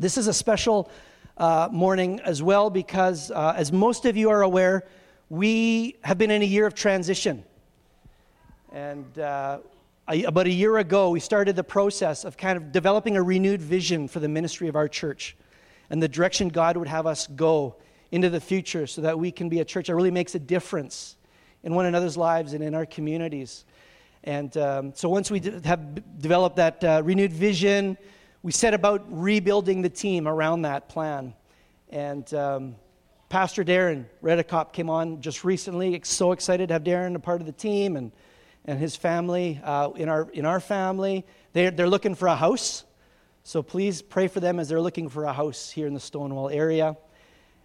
This is a special uh, morning as well because, uh, as most of you are aware, we have been in a year of transition. And uh, about a year ago, we started the process of kind of developing a renewed vision for the ministry of our church and the direction God would have us go into the future so that we can be a church that really makes a difference in one another's lives and in our communities. And um, so once we have developed that uh, renewed vision, we set about rebuilding the team around that plan. And um, Pastor Darren Redekop came on just recently. So excited to have Darren a part of the team and, and his family uh, in, our, in our family. They're, they're looking for a house. So please pray for them as they're looking for a house here in the Stonewall area.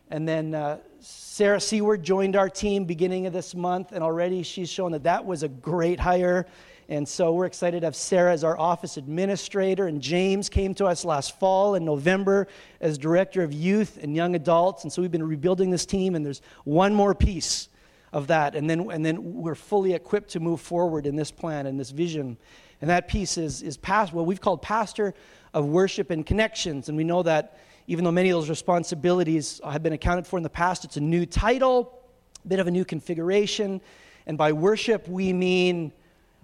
And then uh, Sarah Seward joined our team beginning of this month, and already she's shown that that was a great hire. And so we're excited to have Sarah as our office administrator. And James came to us last fall in November as director of youth and young adults. And so we've been rebuilding this team, and there's one more piece of that. And then, and then we're fully equipped to move forward in this plan and this vision. And that piece is, is past, what we've called pastor of worship and connections. And we know that even though many of those responsibilities have been accounted for in the past, it's a new title, a bit of a new configuration. And by worship, we mean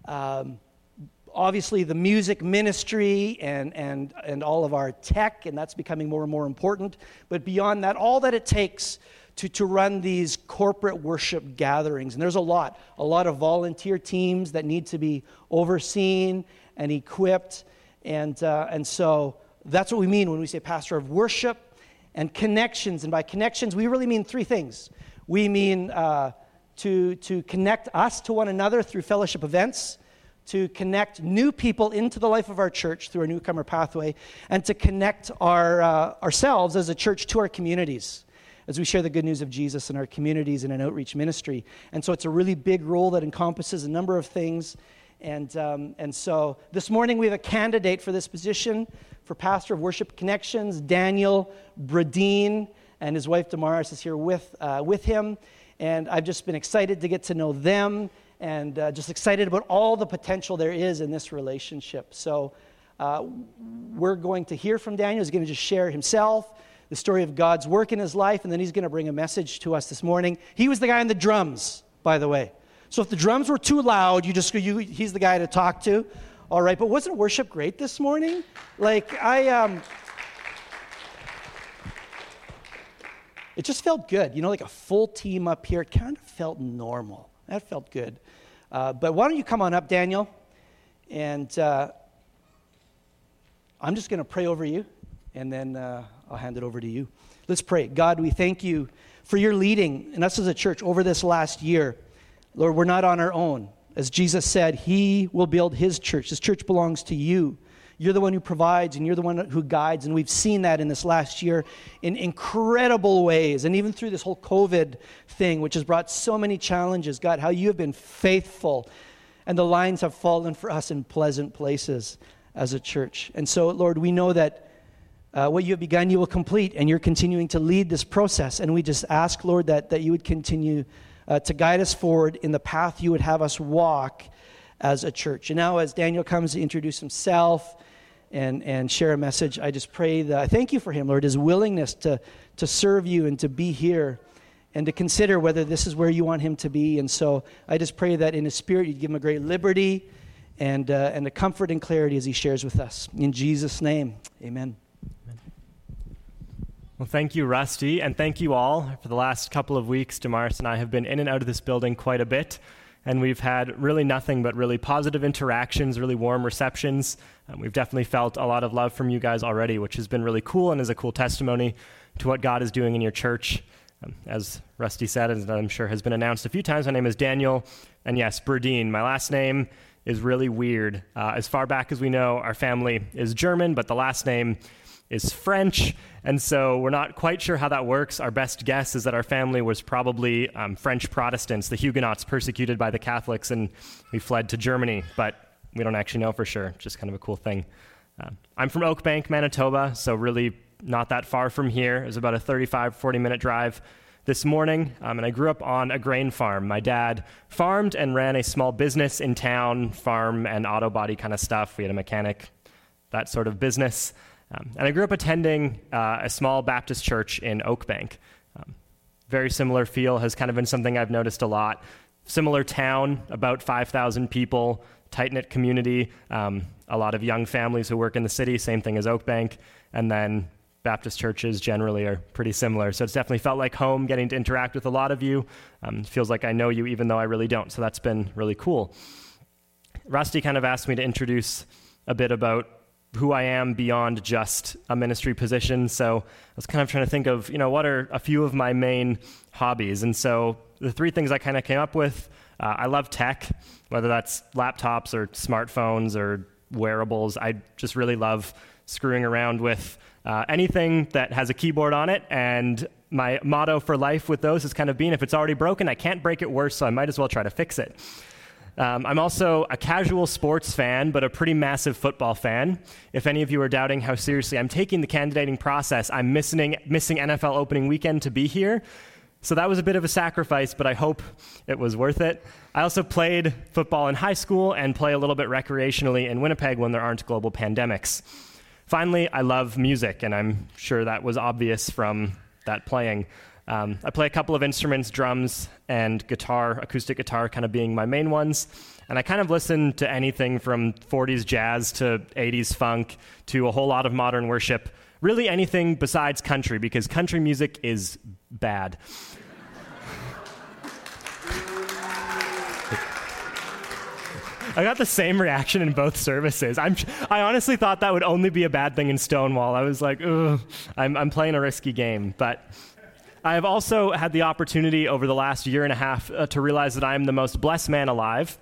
um, obviously the music ministry and, and, and all of our tech, and that's becoming more and more important. But beyond that, all that it takes to, to run these corporate worship gatherings. And there's a lot, a lot of volunteer teams that need to be overseen and equipped. And, uh, and so that's what we mean when we say pastor of worship and connections. And by connections, we really mean three things. We mean uh, to, to connect us to one another through fellowship events, to connect new people into the life of our church through a newcomer pathway, and to connect our, uh, ourselves as a church to our communities as we share the good news of Jesus in our communities in an outreach ministry. And so it's a really big role that encompasses a number of things. And, um, and so this morning we have a candidate for this position for pastor of worship connections, Daniel Bradeen, and his wife Damaris is here with, uh, with him. And I've just been excited to get to know them and uh, just excited about all the potential there is in this relationship. So uh, we're going to hear from Daniel. He's going to just share himself, the story of God's work in his life, and then he's going to bring a message to us this morning. He was the guy on the drums, by the way. So if the drums were too loud, you just you, he's the guy to talk to. All right, but wasn't worship great this morning? Like I um it just felt good. You know, like a full team up here. It kind of felt normal. That felt good. Uh, but why don't you come on up, Daniel? And uh, I'm just going to pray over you, and then uh, I'll hand it over to you. Let's pray. God, we thank you for your leading in us as a church over this last year. Lord, we're not on our own. As Jesus said, He will build His church. This church belongs to you. You're the one who provides and you're the one who guides. And we've seen that in this last year in incredible ways. And even through this whole COVID thing, which has brought so many challenges, God, how you have been faithful. And the lines have fallen for us in pleasant places as a church. And so, Lord, we know that. Uh, what you have begun, you will complete, and you're continuing to lead this process. And we just ask, Lord, that, that you would continue uh, to guide us forward in the path you would have us walk as a church. And now, as Daniel comes to introduce himself and, and share a message. I just pray that I thank you for him, Lord, his willingness to, to serve you and to be here and to consider whether this is where you want him to be. And so I just pray that in his spirit you'd give him a great liberty and, uh, and a comfort and clarity as he shares with us. In Jesus' name, amen. Well, thank you, Rusty, and thank you all. For the last couple of weeks, Damaris and I have been in and out of this building quite a bit and we've had really nothing but really positive interactions, really warm receptions. Um, we've definitely felt a lot of love from you guys already, which has been really cool and is a cool testimony to what God is doing in your church. Um, as Rusty said, and I'm sure has been announced a few times, my name is Daniel, and yes, Burdine. My last name is really weird. Uh, as far back as we know, our family is German, but the last name is French, and so we're not quite sure how that works. Our best guess is that our family was probably um, French Protestants, the Huguenots persecuted by the Catholics, and we fled to Germany, but we don't actually know for sure. Just kind of a cool thing. Uh, I'm from Oakbank, Manitoba, so really not that far from here. It was about a 35, 40 minute drive this morning, um, and I grew up on a grain farm. My dad farmed and ran a small business in town, farm and auto body kind of stuff. We had a mechanic, that sort of business. Um, and I grew up attending uh, a small Baptist church in Oakbank. Um, very similar feel has kind of been something I've noticed a lot. Similar town, about 5,000 people, tight knit community, um, a lot of young families who work in the city, same thing as Oakbank. And then Baptist churches generally are pretty similar. So it's definitely felt like home getting to interact with a lot of you. Um, feels like I know you even though I really don't. So that's been really cool. Rusty kind of asked me to introduce a bit about who I am beyond just a ministry position. So I was kind of trying to think of, you know, what are a few of my main hobbies? And so the three things I kind of came up with uh, I love tech, whether that's laptops or smartphones or wearables. I just really love screwing around with uh, anything that has a keyboard on it. And my motto for life with those has kind of been if it's already broken, I can't break it worse, so I might as well try to fix it. Um, I'm also a casual sports fan, but a pretty massive football fan. If any of you are doubting how seriously I'm taking the candidating process, I'm missing, missing NFL opening weekend to be here. So that was a bit of a sacrifice, but I hope it was worth it. I also played football in high school and play a little bit recreationally in Winnipeg when there aren't global pandemics. Finally, I love music, and I'm sure that was obvious from that playing. Um, I play a couple of instruments, drums and guitar, acoustic guitar kind of being my main ones. And I kind of listen to anything from 40s jazz to 80s funk to a whole lot of modern worship. Really anything besides country, because country music is bad. I got the same reaction in both services. I'm, I honestly thought that would only be a bad thing in Stonewall. I was like, ugh, I'm, I'm playing a risky game. But I have also had the opportunity over the last year and a half uh, to realize that I am the most blessed man alive.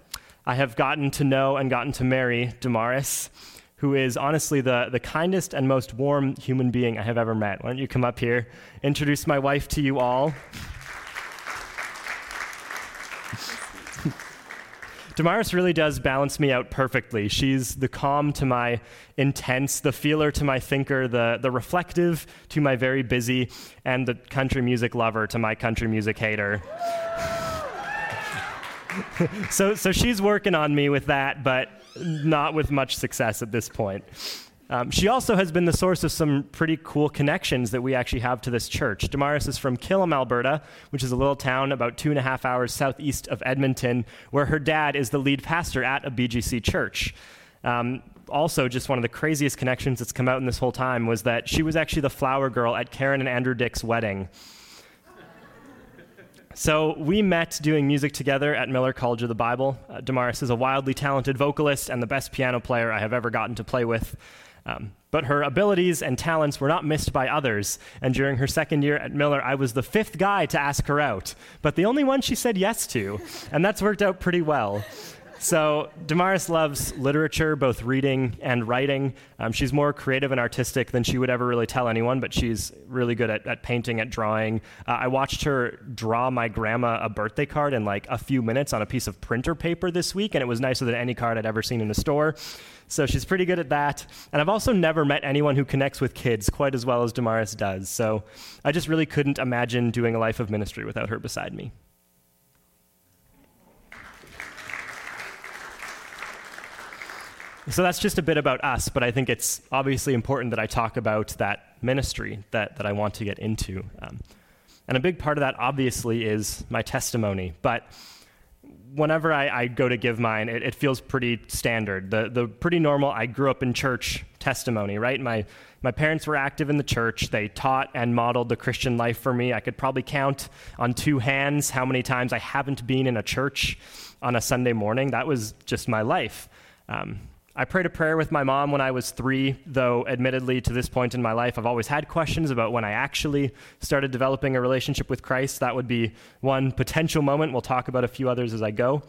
I have gotten to know and gotten to marry Damaris, who is honestly the, the kindest and most warm human being I have ever met. Why don't you come up here, introduce my wife to you all? Damaris really does balance me out perfectly. She's the calm to my intense, the feeler to my thinker, the, the reflective to my very busy, and the country music lover to my country music hater. so, so she's working on me with that, but not with much success at this point. Um, she also has been the source of some pretty cool connections that we actually have to this church. Damaris is from Killam, Alberta, which is a little town about two and a half hours southeast of Edmonton, where her dad is the lead pastor at a BGC church. Um, also, just one of the craziest connections that's come out in this whole time was that she was actually the flower girl at Karen and Andrew Dick's wedding. So we met doing music together at Millar College of the Bible. Uh, Damaris is a wildly talented vocalist and the best piano player I have ever gotten to play with. Um, but her abilities and talents were not missed by others. And during her second year at Millar, I was the fifth guy to ask her out, but the only one she said yes to. And that's worked out pretty well. So, Damaris loves literature, both reading and writing. Um, she's more creative and artistic than she would ever really tell anyone, but she's really good at, at painting, at drawing. Uh, I watched her draw my grandma a birthday card in like a few minutes on a piece of printer paper this week, and it was nicer than any card I'd ever seen in a store. So, she's pretty good at that. And I've also never met anyone who connects with kids quite as well as Damaris does. So, I just really couldn't imagine doing a life of ministry without her beside me. So that's just a bit about us, but I think it's obviously important that I talk about that ministry that, that I want to get into. Um, and a big part of that, obviously, is my testimony. But whenever I, I go to give mine, it, it, feels pretty standard. The, the pretty normal, I grew up in church testimony, right? My, my parents were active in the church. They taught and modeled the Christian life for me. I could probably count on two hands how many times I haven't been in a church on a Sunday morning. That was just my life. Um, I prayed a prayer with my mom when I was three, though, admittedly, to this point in my life, I've always had questions about when I actually started developing a relationship with Christ. That would be one potential moment. We'll talk about a few others as I go.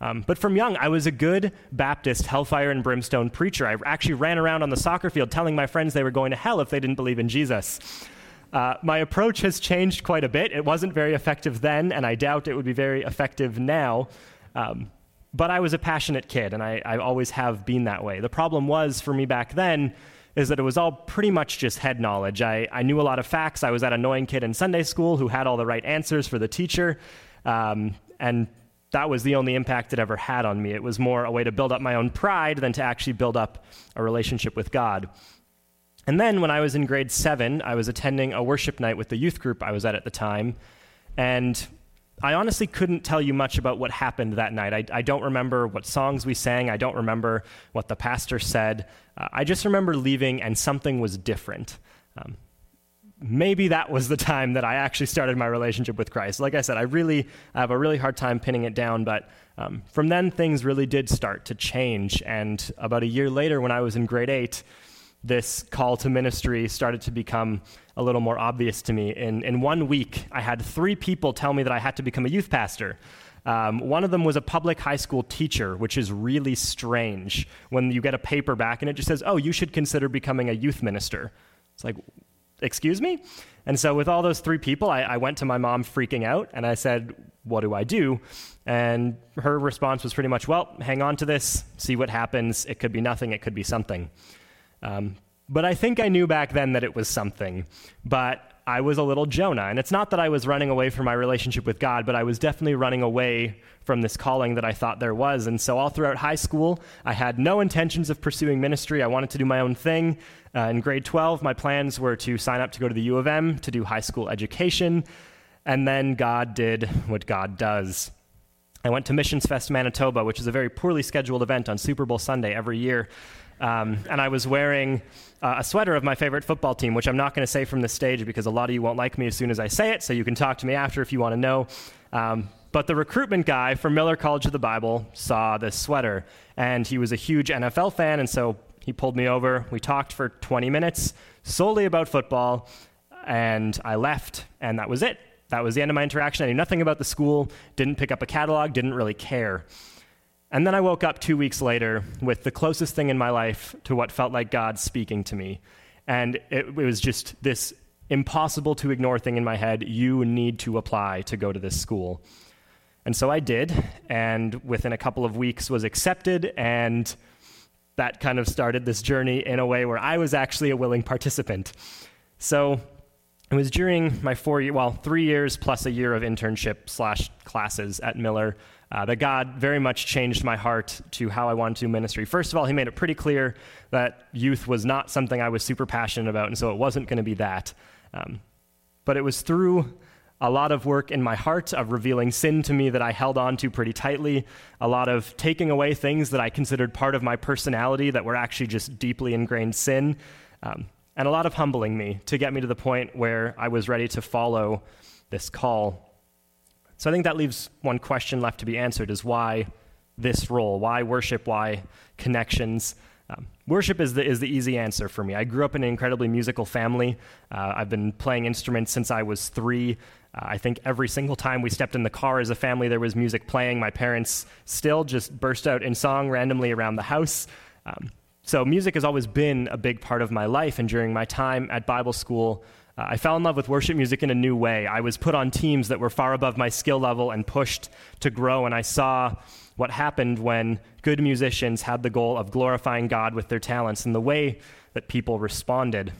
Um, but from young, I was a good Baptist hellfire and brimstone preacher. I actually ran around on the soccer field telling my friends they were going to hell if they didn't believe in Jesus. Uh, my approach has changed quite a bit. It wasn't very effective then, and I doubt it would be very effective now. Um, but I was a passionate kid, and I, I always have been that way. The problem was for me back then is that it was all pretty much just head knowledge. I, I knew a lot of facts. I was that annoying kid in Sunday school who had all the right answers for the teacher. Um, and that was the only impact it ever had on me. It was more a way to build up my own pride than to actually build up a relationship with God. And then when I was in grade seven, I was attending a worship night with the youth group I was at at the time. And I honestly couldn't tell you much about what happened that night. I, I don't remember what songs we sang. I don't remember what the pastor said. Uh, I just remember leaving and something was different. Um, maybe that was the time that I actually started my relationship with Christ. Like I said, I really I have a really hard time pinning it down, but um, from then things really did start to change. And about a year later, when I was in grade eight, this call to ministry started to become a little more obvious to me. In, in one week, I had three people tell me that I had to become a youth pastor. Um, one of them was a public high school teacher, which is really strange when you get a paper back and it just says, oh, you should consider becoming a youth minister. It's like, excuse me? And so, with all those three people, I, I went to my mom freaking out and I said, what do I do? And her response was pretty much, well, hang on to this, see what happens. It could be nothing, it could be something. Um, but I think I knew back then that it was something. But I was a little Jonah. And it's not that I was running away from my relationship with God, but I was definitely running away from this calling that I thought there was. And so, all throughout high school, I had no intentions of pursuing ministry. I wanted to do my own thing. Uh, in grade 12, my plans were to sign up to go to the U of M to do high school education. And then God did what God does. I went to Missions Fest Manitoba, which is a very poorly scheduled event on Super Bowl Sunday every year. Um, and I was wearing uh, a sweater of my favorite football team, which I'm not going to say from the stage because a lot of you won't like me as soon as I say it, so you can talk to me after if you want to know. Um, but the recruitment guy from Millar College of the Bible saw this sweater, and he was a huge NFL fan, and so he pulled me over. We talked for 20 minutes solely about football, and I left, and that was it. That was the end of my interaction. I knew nothing about the school, didn't pick up a catalog, didn't really care. And then I woke up two weeks later with the closest thing in my life to what felt like God speaking to me. And it, it, was just this impossible to ignore thing in my head you need to apply to go to this school. And so I did, and within a couple of weeks was accepted, and that kind of started this journey in a way where I was actually a willing participant. So it was during my four year, well, three years plus a year of internship slash classes at Millar uh, that God very much changed my heart to how I wanted to do ministry. First of all, He made it pretty clear that youth was not something I was super passionate about, and so it wasn't going to be that. Um, but it was through a lot of work in my heart of revealing sin to me that I held on to pretty tightly, a lot of taking away things that I considered part of my personality that were actually just deeply ingrained sin, um, and a lot of humbling me to get me to the point where I was ready to follow this call. So I think that leaves one question left to be answered is why this role? Why worship? Why connections? Um, worship is the, is the easy answer for me. I grew up in an incredibly musical family. Uh, I've been playing instruments since I was three. Uh, I think every single time we stepped in the car as a family, there was music playing. My parents still just burst out in song randomly around the house. Um, so, music has always been a big part of my life. And during my time at Bible school, uh, I fell in love with worship music in a new way. I was put on teams that were far above my skill level and pushed to grow, and I saw what happened when good musicians had the goal of glorifying God with their talents and the way that people responded.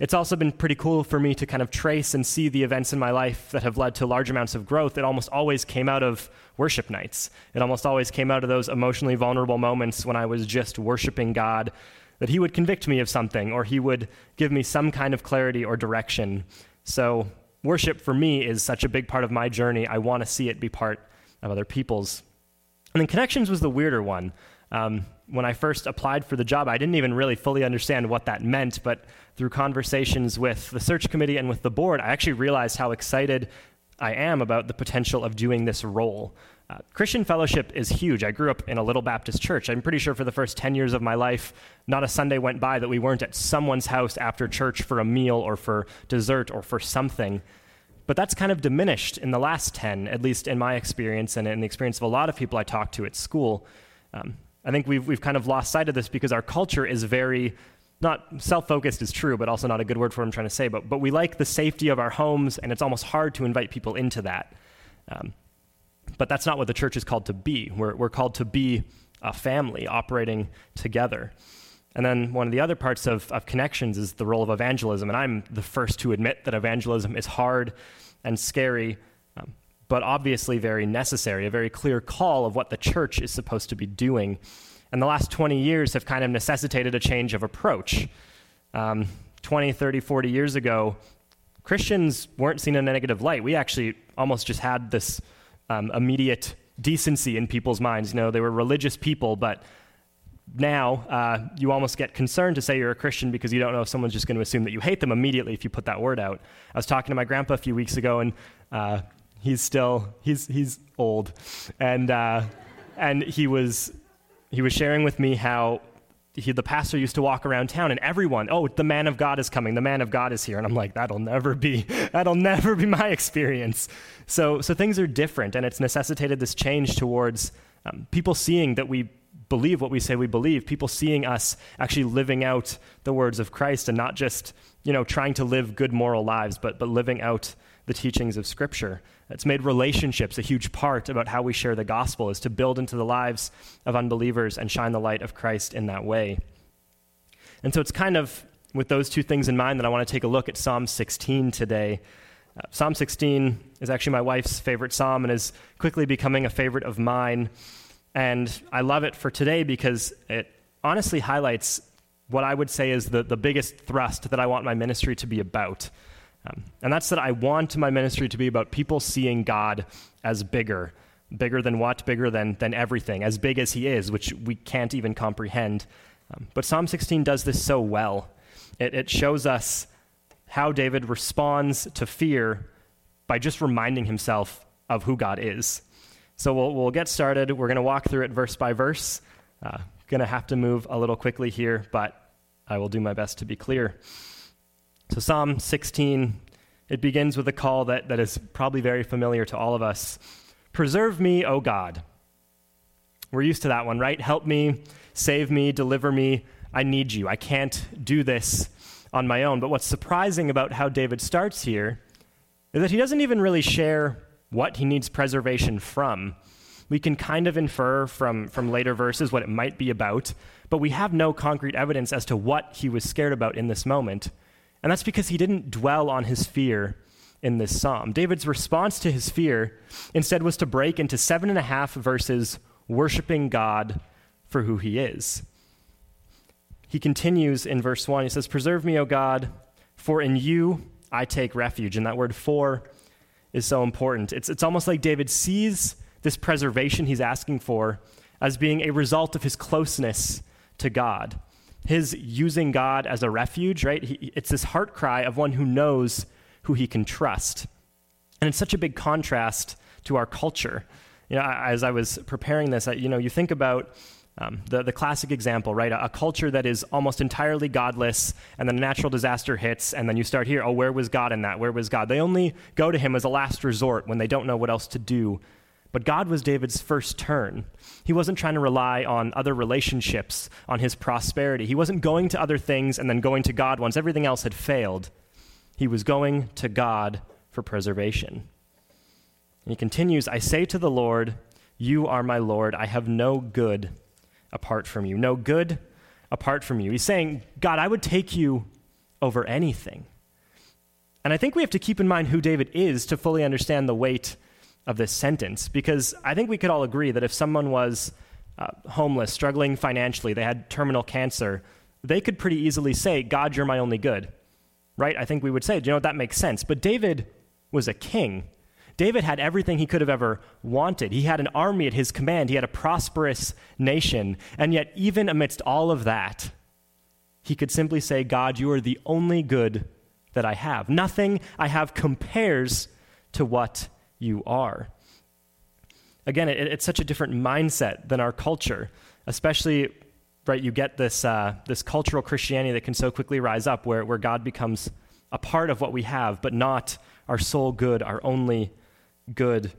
It's also been pretty cool for me to kind of trace and see the events in my life that have led to large amounts of growth. It almost always came out of worship nights. It almost always came out of those emotionally vulnerable moments when I was just worshiping God that he would convict me of something or he would give me some kind of clarity or direction. So, worship for me is such a big part of my journey. I want to see it be part of other people's. And then connections was the weirder one. Um, when I first applied for the job, I didn't even really fully understand what that meant, but through conversations with the search committee and with the board, I actually realized how excited I am about the potential of doing this role. Uh, Christian fellowship is huge. I grew up in a little Baptist church. I'm pretty sure for the first 10 years of my life, not a Sunday went by that we weren't at someone's house after church for a meal or for dessert or for something. But that's kind of diminished in the last 10, at least in my experience and in the experience of a lot of people I talk to at school. Um, I think we've, we've kind of lost sight of this because our culture is very, not self focused is true, but also not a good word for what I'm trying to say, but, but we like the safety of our homes, and it's almost hard to invite people into that. Um, but that's not what the church is called to be. We're, we're called to be a family operating together. And then one of the other parts of, of connections is the role of evangelism. And I'm the first to admit that evangelism is hard and scary, um, but obviously very necessary, a very clear call of what the church is supposed to be doing. And the last 20 years have kind of necessitated a change of approach. um, 20, 30, 40 years ago, Christians weren't seen in a negative light. We actually almost just had this um, immediate decency in people's minds. You know, they were religious people, but now uh, you almost get concerned to say you're a Christian because you don't know if someone's just going to assume that you hate them immediately if you put that word out. I was talking to my grandpa a few weeks ago, and uh, he's still he's he's old, and uh, and he was he was sharing with me how he, the pastor used to walk around town and everyone, oh, the man of God is coming, the man of God is here. And I'm like, that'll never be, that'll never be my experience. So, so things are different, and it's necessitated this change towards um, people seeing that we believe what we say we believe, people seeing us actually living out the words of Christ and not just, you know, trying to live good moral lives, but, but living out the teachings of Scripture. It's made relationships a huge part about how we share the gospel, is to build into the lives of unbelievers and shine the light of Christ in that way. And so it's kind of with those two things in mind that I want to take a look at Psalm 16 today. Uh, psalm 16 is actually my wife's favorite psalm and is quickly becoming a favorite of mine. And I love it for today because it honestly highlights what I would say is the, the biggest thrust that I want my ministry to be about. Um, and that's that I want my ministry to be about people seeing God as bigger. Bigger than what? Bigger than, than everything, as big as He is, which we can't even comprehend. Um, but Psalm 16 does this so well. It, it shows us how David responds to fear by just reminding himself of who God is. So we'll, we'll get started. We're going to walk through it verse by verse. Uh, going to have to move a little quickly here, but I will do my best to be clear. So, Psalm 16, it begins with a call that, that is probably very familiar to all of us Preserve me, O God. We're used to that one, right? Help me, save me, deliver me. I need you. I can't do this on my own. But what's surprising about how David starts here is that he doesn't even really share what he needs preservation from. We can kind of infer from, from later verses what it might be about, but we have no concrete evidence as to what he was scared about in this moment. And that's because he didn't dwell on his fear in this psalm. David's response to his fear instead was to break into seven and a half verses worshiping God for who he is. He continues in verse 1. He says, Preserve me, O God, for in you I take refuge. And that word for is so important. It's, it's almost like David sees this preservation he's asking for as being a result of his closeness to God his using God as a refuge, right? He, it's this heart cry of one who knows who he can trust. And it's such a big contrast to our culture. You know, as I was preparing this, you know, you think about um, the, the classic example, right? A, a, culture that is almost entirely godless, and then a natural disaster hits, and then you start here, oh, where was God in that? Where was God? They only go to him as a last resort when they don't know what else to do but God was David's first turn. He wasn't trying to rely on other relationships, on his prosperity. He wasn't going to other things and then going to God once everything else had failed. He was going to God for preservation. And he continues I say to the Lord, You are my Lord. I have no good apart from you. No good apart from you. He's saying, God, I would take you over anything. And I think we have to keep in mind who David is to fully understand the weight of this sentence because I think we could all agree that if someone was uh, homeless, struggling financially, they had terminal cancer, they could pretty easily say, God, you're my only good. Right? I think we would say, you know, what that makes sense. But David was a king. David had everything he could have ever wanted. He had an army at his command, he had a prosperous nation. And yet, even amidst all of that, he could simply say, God, you are the only good that I have. Nothing I have compares to what you are. Again, it, it's such a different mindset than our culture, especially, right? You get this, uh, this cultural Christianity that can so quickly rise up where, where God becomes a part of what we have, but not our sole good, our only good.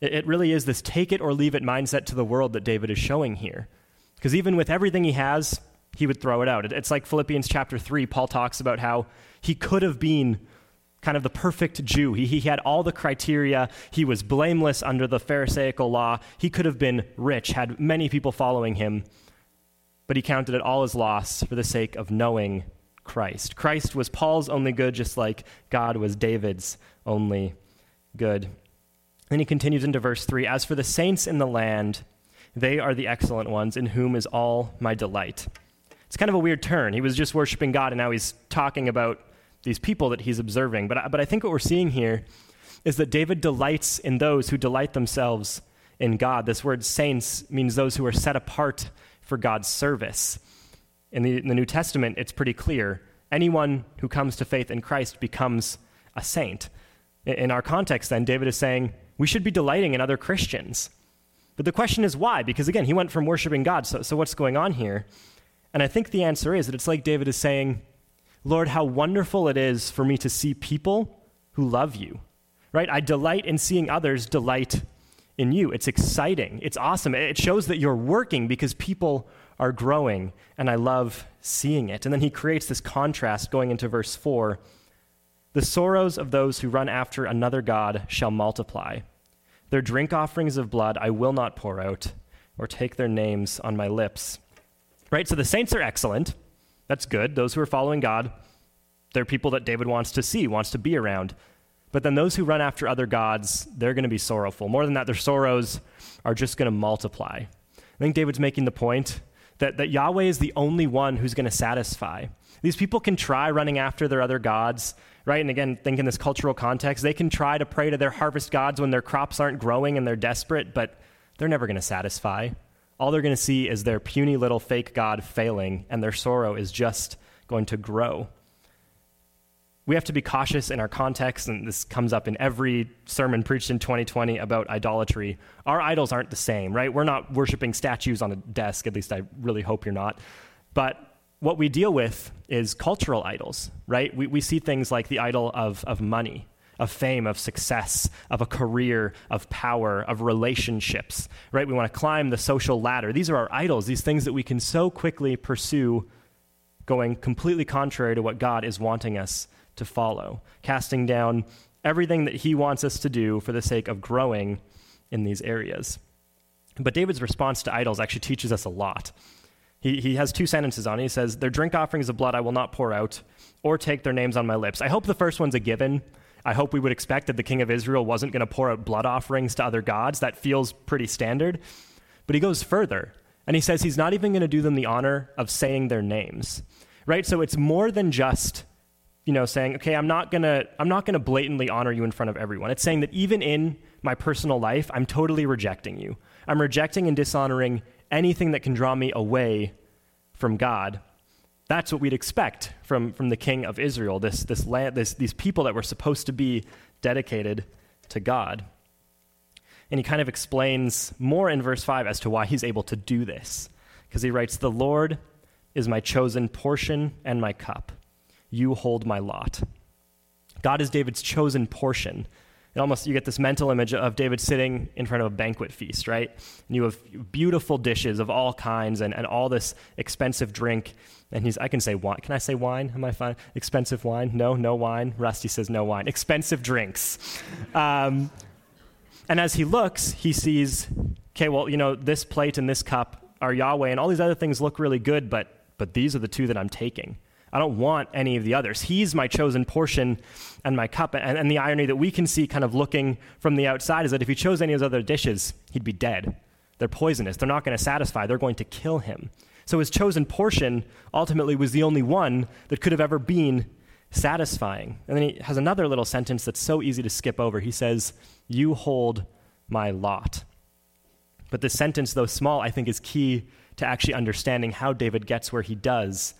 It, it really is this take it or leave it mindset to the world that David is showing here. Because even with everything he has, he would throw it out. It's like Philippians chapter 3. Paul talks about how he could have been kind of the perfect Jew. He, he had all the criteria. He was blameless under the Pharisaical law. He could have been rich, had many people following him, but he counted it all as loss for the sake of knowing Christ. Christ was Paul's only good, just like God was David's only good. Then he continues into verse 3 As for the saints in the land, they are the excellent ones, in whom is all my delight. It's kind of a weird turn. He was just worshiping God, and now he's talking about these people that he's observing. But, but I think what we're seeing here is that David delights in those who delight themselves in God. This word saints means those who are set apart for God's service. In the, in the New Testament, it's pretty clear. Anyone who comes to faith in Christ becomes a saint. In, in our context, then, David is saying we should be delighting in other Christians. But the question is why? Because again, he went from worshiping God. So, so what's going on here? And I think the answer is that it's like David is saying, Lord, how wonderful it is for me to see people who love you. Right? I delight in seeing others delight in you. It's exciting. It's awesome. It shows that you're working because people are growing, and I love seeing it. And then he creates this contrast going into verse 4 The sorrows of those who run after another God shall multiply. Their drink offerings of blood I will not pour out, or take their names on my lips. Right? So the saints are excellent. That's good. Those who are following God, they're people that David wants to see, wants to be around. But then those who run after other gods, they're going to be sorrowful. More than that, their sorrows are just going to multiply. I think David's making the point that, that Yahweh is the only one who's going to satisfy. These people can try running after their other gods, right? And again, think in this cultural context, they can try to pray to their harvest gods when their crops aren't growing and they're desperate, but they're never going to satisfy all they're going to see is their puny little fake God failing, and their sorrow is just going to grow. We have to be cautious in our context, and this comes up in every sermon preached in 2020 about idolatry. Our idols aren't the same, right? We're not worshiping statues on a desk, at least I really hope you're not. But what we deal with is cultural idols, right? We, we see things like the idol of, of money, of fame, of success, of a career, of power, of relationships, right? We want to climb the social ladder. These are our idols, these things that we can so quickly pursue, going completely contrary to what God is wanting us to follow, casting down everything that He wants us to do for the sake of growing in these areas. But David's response to idols actually teaches us a lot. He, he has two sentences on it. He says, Their drink offerings of blood I will not pour out, or take their names on my lips. I hope the first one's a given. I hope we would expect that the king of Israel wasn't going to pour out blood offerings to other gods. That feels pretty standard. But he goes further, and he says he's not even going to do them the honor of saying their names. Right? So it's more than just you know saying okay i'm not going to i'm not going to blatantly honor you in front of everyone it's saying that even in my personal life i'm totally rejecting you i'm rejecting and dishonoring anything that can draw me away from god that's what we'd expect from, from the king of Israel, this, this land, this, these people that were supposed to be dedicated to God. And he kind of explains more in verse 5 as to why he's able to do this. Because he writes, The Lord is my chosen portion and my cup. You hold my lot. God is David's chosen portion. It almost you get this mental image of David sitting in front of a banquet feast, right? And you have beautiful dishes of all kinds and, and all this expensive drink. And he's, I can say wine. Can I say wine? Am I fine? Expensive wine? No, no wine. Rusty says no wine. Expensive drinks. Um, and as he looks, he sees, okay, well, you know, this plate and this cup are Yahweh, and all these other things look really good, but, but these are the two that I'm taking. I don't want any of the others. He's my chosen portion and my cup. And, and the irony that we can see kind of looking from the outside is that if he chose any of those other dishes, he'd be dead. They're poisonous. They're not going to satisfy. They're going to kill him. So his chosen portion ultimately was the only one that could have ever been satisfying. And then he has another little sentence that's so easy to skip over. He says, You hold my lot. But this sentence, though small, I think is key to actually understanding how David gets where he does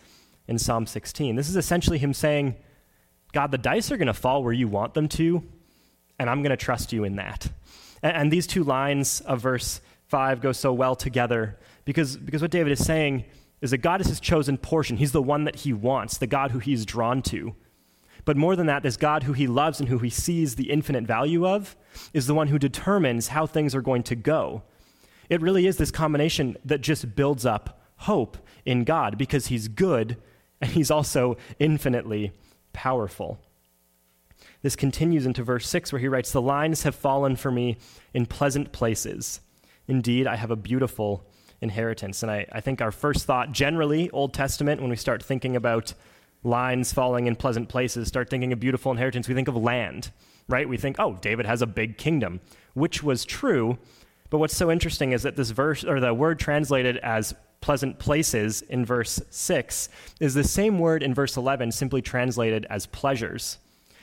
in Psalm 16. This is essentially him saying, God, the dice are going to fall where you want them to, and I'm going to trust you in that. And, and these two lines of verse 5 go so well together because, because what David is saying is that God is his chosen portion. He's the one that he wants, the God who he's drawn to. But more than that, this God who he loves and who he sees the infinite value of is the one who determines how things are going to go. It really is this combination that just builds up hope in God because he's good and he's also infinitely powerful. This continues into verse 6, where he writes, The lines have fallen for me in pleasant places. Indeed, I have a beautiful inheritance. And I, I think our first thought, generally, Old Testament, when we start thinking about lines falling in pleasant places, start thinking of beautiful inheritance, we think of land, right? We think, oh, David has a big kingdom, which was true. But what's so interesting is that this verse, or the word translated as pleasant places in verse 6 is the same word in verse 11, simply translated as pleasures.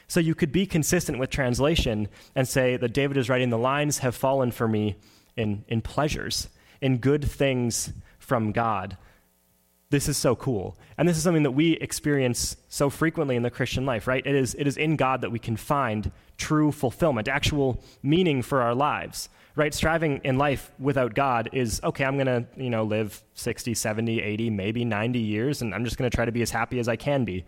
So you could be consistent with translation and say that David is writing, The lines have fallen for me in, in pleasures, in good things from God. This is so cool. And this is something that we experience so frequently in the Christian life, right? It is, it is in God that we can find true fulfillment, actual meaning for our lives, right? Striving in life without God is, okay, I'm going to, you know, live 60, 70, 80, maybe 90 years, and I'm just going to try to be as happy as I can be.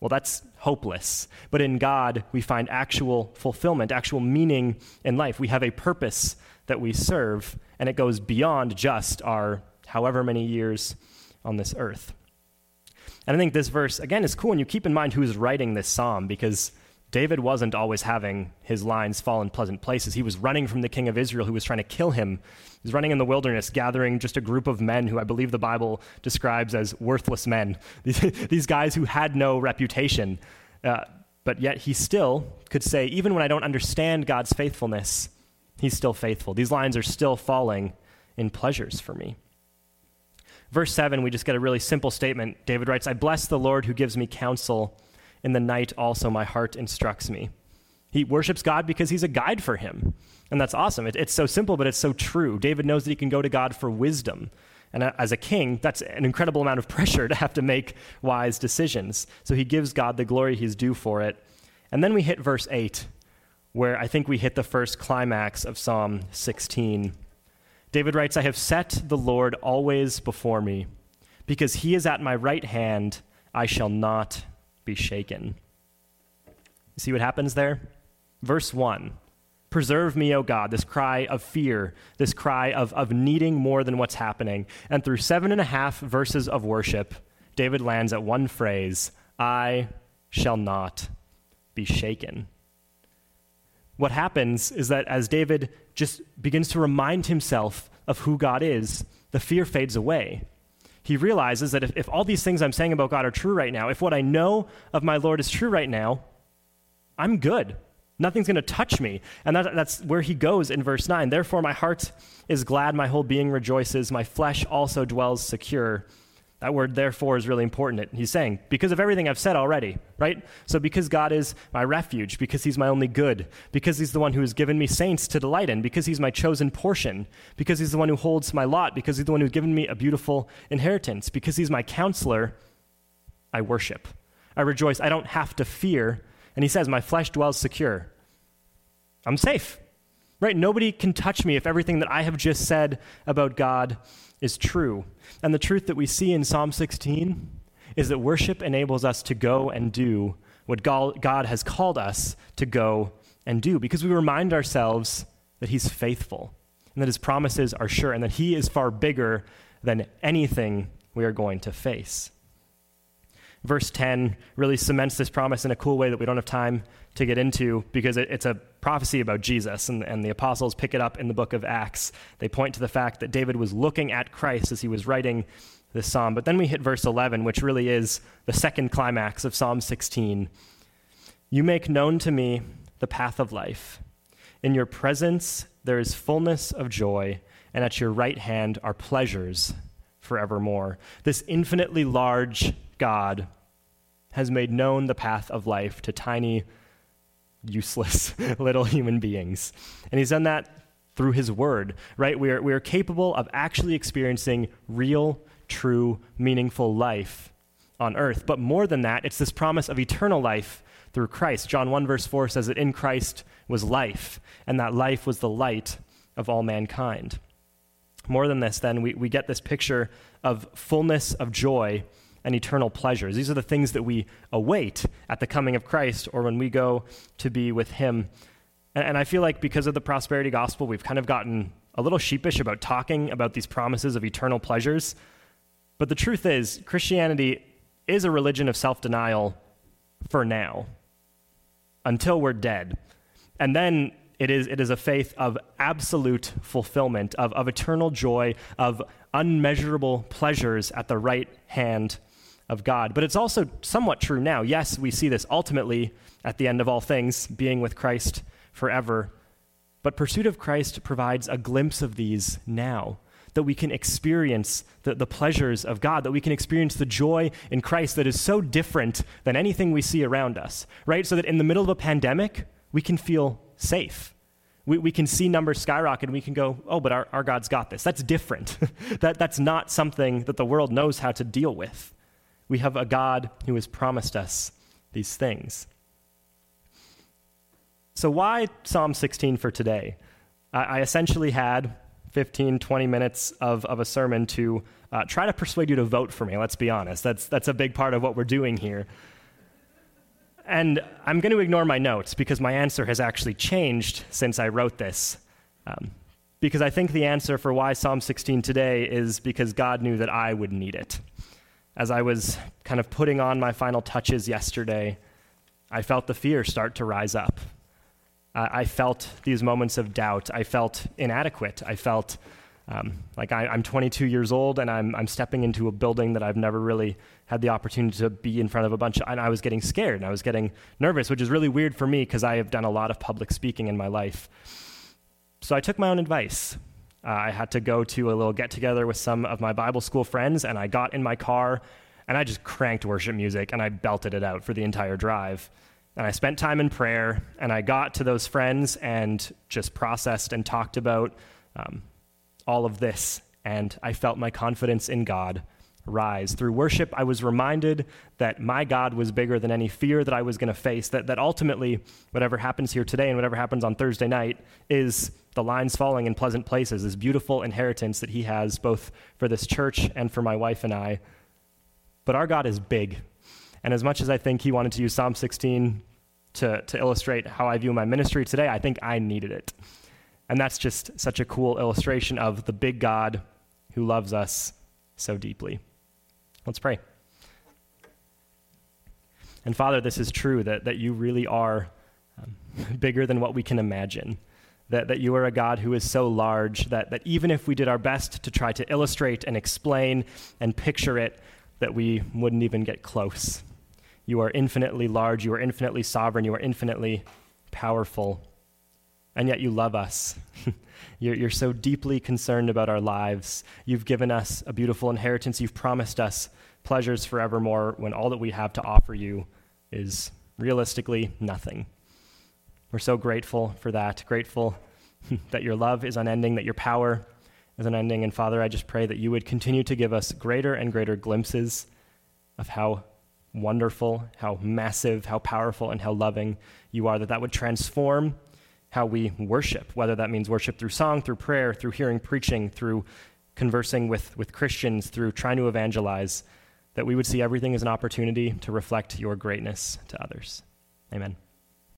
Well, that's hopeless. But in God, we find actual fulfillment, actual meaning in life. We have a purpose that we serve, and it goes beyond just our however many years on this earth. And I think this verse, again, is cool, and you keep in mind who's writing this psalm because David wasn't always having his lines fall in pleasant places. He was running from the king of Israel who was trying to kill him. He was running in the wilderness, gathering just a group of men who I believe the Bible describes as worthless men. These, these guys who had no reputation. Uh, but yet he still could say, even when I don't understand God's faithfulness, he's still faithful. These lines are still falling in pleasures for me. Verse 7, we just get a really simple statement. David writes, I bless the Lord who gives me counsel. In the night also my heart instructs me. He worships God because he's a guide for him. And that's awesome. It, it's so simple, but it's so true. David knows that he can go to God for wisdom. And as a king, that's an incredible amount of pressure to have to make wise decisions. So he gives God the glory he's due for it. And then we hit verse 8, where I think we hit the first climax of Psalm 16. David writes, I have set the Lord always before me. Because he is at my right hand, I shall not be shaken. See what happens there? Verse 1 Preserve me, O God, this cry of fear, this cry of, of needing more than what's happening. And through seven and a half verses of worship, David lands at one phrase I shall not be shaken. What happens is that as David just begins to remind himself of who God is, the fear fades away he realizes that if, if all these things I'm saying about God are true right now, if what I know of my Lord is true right now, I'm good. Nothing's going to touch me. And that, that's where he goes in verse 9. Therefore, my heart is glad, my whole being rejoices, my flesh also dwells secure. That word, therefore, is really important. He's saying, because of everything I've said already, right? So, because God is my refuge, because He's my only good, because He's the one who has given me saints to delight in, because He's my chosen portion, because He's the one who holds my lot, because He's the one who's given me a beautiful inheritance, because He's my counselor, I worship. I rejoice. I don't have to fear. And He says, My flesh dwells secure. I'm safe, right? Nobody can touch me if everything that I have just said about God is true. And the truth that we see in Psalm 16 is that worship enables us to go and do what God has called us to go and do because we remind ourselves that He's faithful and that His promises are sure and that He is far bigger than anything we are going to face. Verse 10 really cements this promise in a cool way that we don't have time to get into because it's a prophecy about Jesus, and, and the apostles pick it up in the book of Acts. They point to the fact that David was looking at Christ as he was writing this psalm. But then we hit verse 11, which really is the second climax of Psalm 16. You make known to me the path of life. In your presence there is fullness of joy, and at your right hand are pleasures forevermore. This infinitely large God has made known the path of life to tiny useless little human beings. And he's done that through his word, right? We are, we are capable of actually experiencing real, true, meaningful life on earth. But more than that, it's this promise of eternal life through Christ. John 1, verse 4 says that in Christ was life, and that life was the light of all mankind. More than this, then, we, we get this picture of fullness of joy and eternal pleasures. These are the things that we await at the coming of Christ or when we go to be with Him. And, and, I feel like because of the prosperity gospel, we've kind of gotten a little sheepish about talking about these promises of eternal pleasures. But the truth is, Christianity is a religion of self denial for now, until we're dead. And then it is, it is a faith of absolute fulfillment, of, of eternal joy, of unmeasurable pleasures at the right hand of God. But it's also somewhat true now. Yes, we see this ultimately at the end of all things, being with Christ forever. But pursuit of Christ provides a glimpse of these now. that we can experience the, the pleasures of God, that we can experience the joy in Christ that is so different than anything we see around us, right? So that in the middle of a pandemic, we can feel safe. We, we can see numbers skyrocket and we can go, oh, but our, our God's got this. That's different. that, that's not something that the world knows how to deal with. We have a God who has promised us these things. So, why Psalm 16 for today? I, I essentially had 15, 20 minutes of, of a sermon to uh, try to persuade you to vote for me, let's be honest. That's, that's a big part of what we're doing here. And I'm going to ignore my notes because my answer has actually changed since I wrote this. Um, because I think the answer for why Psalm 16 today is because God knew that I would need it. As I was kind of putting on my final touches yesterday, I felt the fear start to rise up. Uh, I felt these moments of doubt. I felt inadequate. I felt um, like I, am 22 years old and I'm, I'm stepping into a building that I've never really had the opportunity to be in front of a bunch of, and I was getting scared and I was getting nervous, which is really weird for me because I have done a lot of public speaking in my life. So I took my own advice. Uh, I had to go to a little get together with some of my Bible school friends, and I got in my car and I just cranked worship music and I belted it out for the entire drive. And I spent time in prayer, and I got to those friends and just processed and talked about um, all of this. And I felt my confidence in God rise. Through worship, I was reminded that my God was bigger than any fear that I was going to face, that, that ultimately, whatever happens here today and whatever happens on Thursday night is the lines falling in pleasant places, this beautiful inheritance that He has both for this church and for my wife and I. But our God is big. And as much as I think he wanted to use Psalm 16 to, to illustrate how I view my ministry today, I think I needed it. And that's just such a cool illustration of the big God who loves us so deeply. Let's pray. And Father, this is true that, that you really are um, bigger than what we can imagine. That, that you are a God who is so large that, that even if we did our best to try to illustrate and explain and picture it, that we wouldn't even get close. You are infinitely large, you are infinitely sovereign, you are infinitely powerful, and yet you love us. you're, you're so deeply concerned about our lives. You've given us a beautiful inheritance, you've promised us pleasures forevermore when all that we have to offer you is realistically nothing. We're so grateful for that, grateful that your love is unending, that your power is unending. And Father, I just pray that you would continue to give us greater and greater glimpses of how wonderful, how massive, how powerful, and how loving you are, that that would transform how we worship, whether that means worship through song, through prayer, through hearing preaching, through conversing with, with Christians, through trying to evangelize, that we would see everything as an opportunity to reflect your greatness to others. Amen.